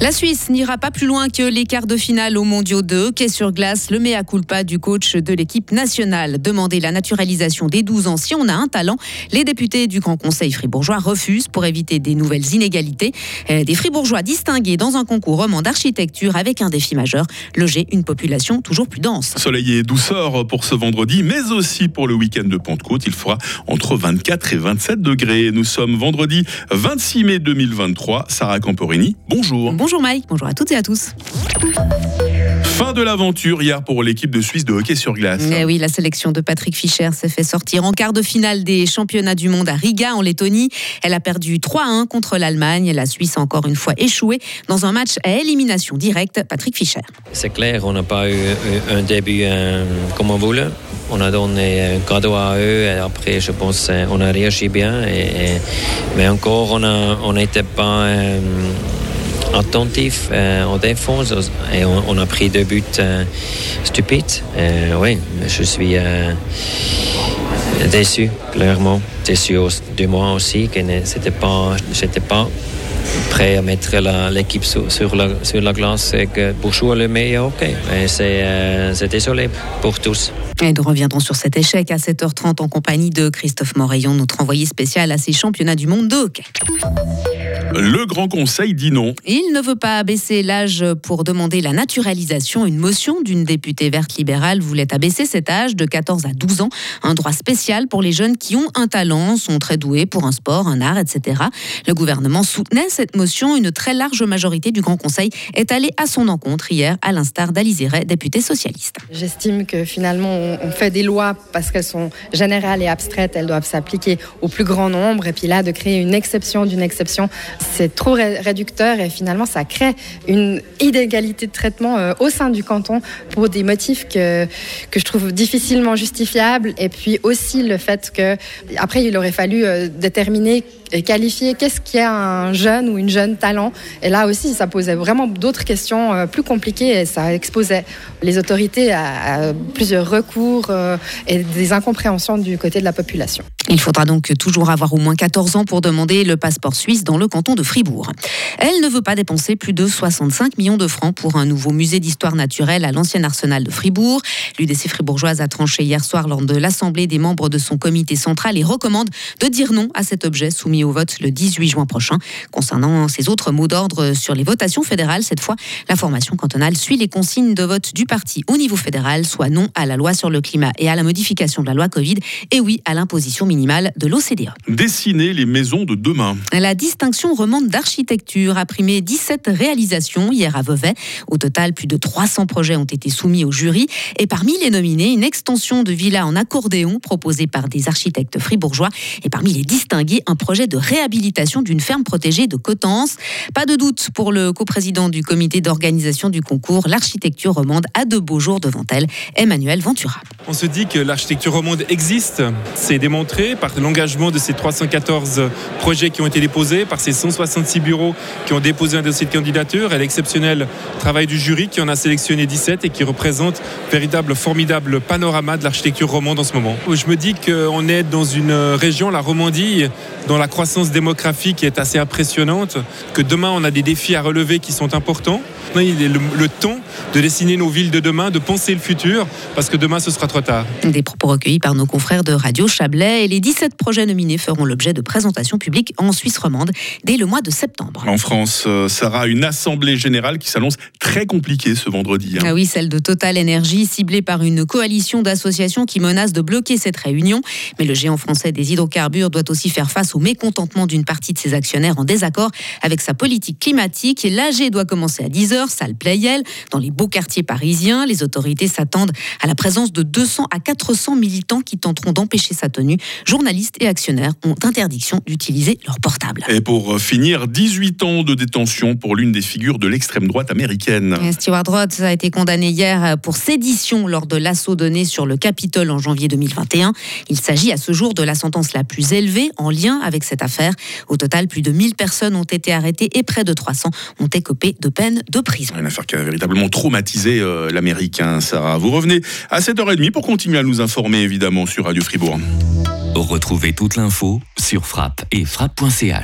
La Suisse n'ira pas plus loin que les quarts de finale aux mondiaux de hockey sur glace. Le mea culpa du coach de l'équipe nationale. Demander la naturalisation des 12 ans si on a un talent. Les députés du Grand Conseil fribourgeois refusent pour éviter des nouvelles inégalités. Euh, des fribourgeois distingués dans un concours roman d'architecture avec un défi majeur, loger une population toujours plus dense. Soleil et douceur pour ce vendredi, mais aussi pour le week-end de Pentecôte. Il fera entre 24 et 27 degrés. Nous sommes vendredi 26 mai 2023. Sarah Camporini, bonjour. Bonjour Mike, bonjour à toutes et à tous. Fin de l'aventure hier pour l'équipe de Suisse de hockey sur glace. Eh oui, la sélection de Patrick Fischer s'est fait sortir en quart de finale des championnats du monde à Riga en Lettonie. Elle a perdu 3-1 contre l'Allemagne. La Suisse a encore une fois échoué dans un match à élimination directe. Patrick Fischer. C'est clair, on n'a pas eu un début comme on voulait. On a donné un cadeau à eux et après, je pense, on a réagi bien. Et, mais encore, on n'était on pas. Euh, attentif euh, en et on, a pris deux buts euh, stupides. Euh, oui, je suis déçu, clairement. Déçu de moi aussi, que c'était pas, j'étais pas prêt à mettre l'équipe sur, la, glace que pour jouer le meilleur ok C'est désolé pour tous. Et nous reviendrons sur cet échec à 7h30 en compagnie de Christophe Moraillon, notre envoyé spécial à ces championnats du monde de hockey. Le Grand Conseil dit non. Il ne veut pas abaisser l'âge pour demander la naturalisation. Une motion d'une députée verte libérale voulait abaisser cet âge de 14 à 12 ans. Un droit spécial pour les jeunes qui ont un talent, sont très doués pour un sport, un art, etc. Le gouvernement soutenait cette motion. Une très large majorité du Grand Conseil est allée à son encontre hier, à l'instar d'Alizé députée socialiste. J'estime que finalement, on fait des lois parce qu'elles sont générales et abstraites. Elles doivent s'appliquer au plus grand nombre. Et puis là, de créer une exception d'une exception, c'est trop réducteur et finalement ça crée une inégalité de traitement euh, au sein du canton pour des motifs que, que je trouve difficilement justifiables. Et puis aussi le fait que après il aurait fallu euh, déterminer qualifier qu'est-ce qui est un jeune ou une jeune talent? Et là aussi, ça posait vraiment d'autres questions euh, plus compliquées et ça exposait les autorités à, plusieurs recours euh, et des incompréhensions du côté de la population. Il faudra donc toujours avoir au moins 14 ans pour demander le passeport suisse dans le canton de Fribourg. Elle ne veut pas dépenser plus de 65 millions de francs pour un nouveau musée d'histoire naturelle à l'ancien arsenal de Fribourg. L'UDC fribourgeoise a tranché hier soir lors de l'assemblée des membres de son comité central et recommande de dire non à cet objet soumis au vote le 18 juin prochain. Concernant ces autres mots d'ordre sur les votations fédérales, cette fois, la formation cantonale suit les consignes de vote du parti au niveau fédéral, soit non à la loi sur le climat et à la modification de la loi Covid, et oui à l'imposition minimale de l'OCDE. Dessiner les maisons de demain. La distinction remonte d'architecture a primé 17 réalisations hier à Vevey. Au total, plus de 300 projets ont été soumis au jury. Et parmi les nominés, une extension de villa en accordéon proposée par des architectes fribourgeois. Et parmi les distingués, un projet de réhabilitation d'une ferme protégée de Cotence. Pas de doute pour le coprésident du comité d'organisation du concours, l'architecture romande a de beaux jours devant elle, Emmanuel Ventura. On se dit que l'architecture romande existe, c'est démontré par l'engagement de ces 314 projets qui ont été déposés, par ces 166 bureaux qui ont déposé un dossier de candidature et l'exceptionnel travail du jury qui en a sélectionné 17 et qui représente un véritable formidable panorama de l'architecture romande en ce moment. Je me dis qu'on est dans une région, la Romandie, dont la croissance démographique est assez impressionnante, que demain on a des défis à relever qui sont importants. Il est le, temps de dessiner nos villes de demain, de penser le futur, parce que demain ce sera trop tard. Des propos recueillis par nos confrères de Radio Chablais et les 17 projets nominés feront l'objet de présentations publiques en Suisse romande dès le mois de septembre. En France, euh, Sarah, une assemblée générale qui s'annonce très compliquée ce vendredi. Hein. Ah oui, celle de Total Energy, ciblée par une coalition d'associations qui menace de bloquer cette réunion. Mais le géant français des hydrocarbures doit aussi faire face au mécontentement d'une partie de ses actionnaires en désaccord avec sa politique climatique. L'AG doit commencer à 10h, salle Playel, dans les beaux quartiers parisiens. Les autorités s'attendent à la présence de 200 à 400 militants qui tenteront d'empêcher sa tenue. Journalistes et actionnaires ont interdiction d'utiliser leur portable. Et pour finir, 18 ans de détention pour l'une des figures de l'extrême droite américaine. Stewart Rhodes a été condamné hier pour sédition lors de l'assaut donné sur le Capitole en janvier 2021. Il s'agit à ce jour de la sentence la plus élevée en lien avec cette affaire. Au total, plus de 1000 personnes ont été arrêtées et près de 300 ont écopé de peine de prison. Une affaire qui a véritablement traumatisé euh, l'Américain, Sarah. Vous revenez à 7h30 pour continuer à nous informer, évidemment, sur Radio Fribourg. Retrouvez toute l'info sur frappe et frappe.ch.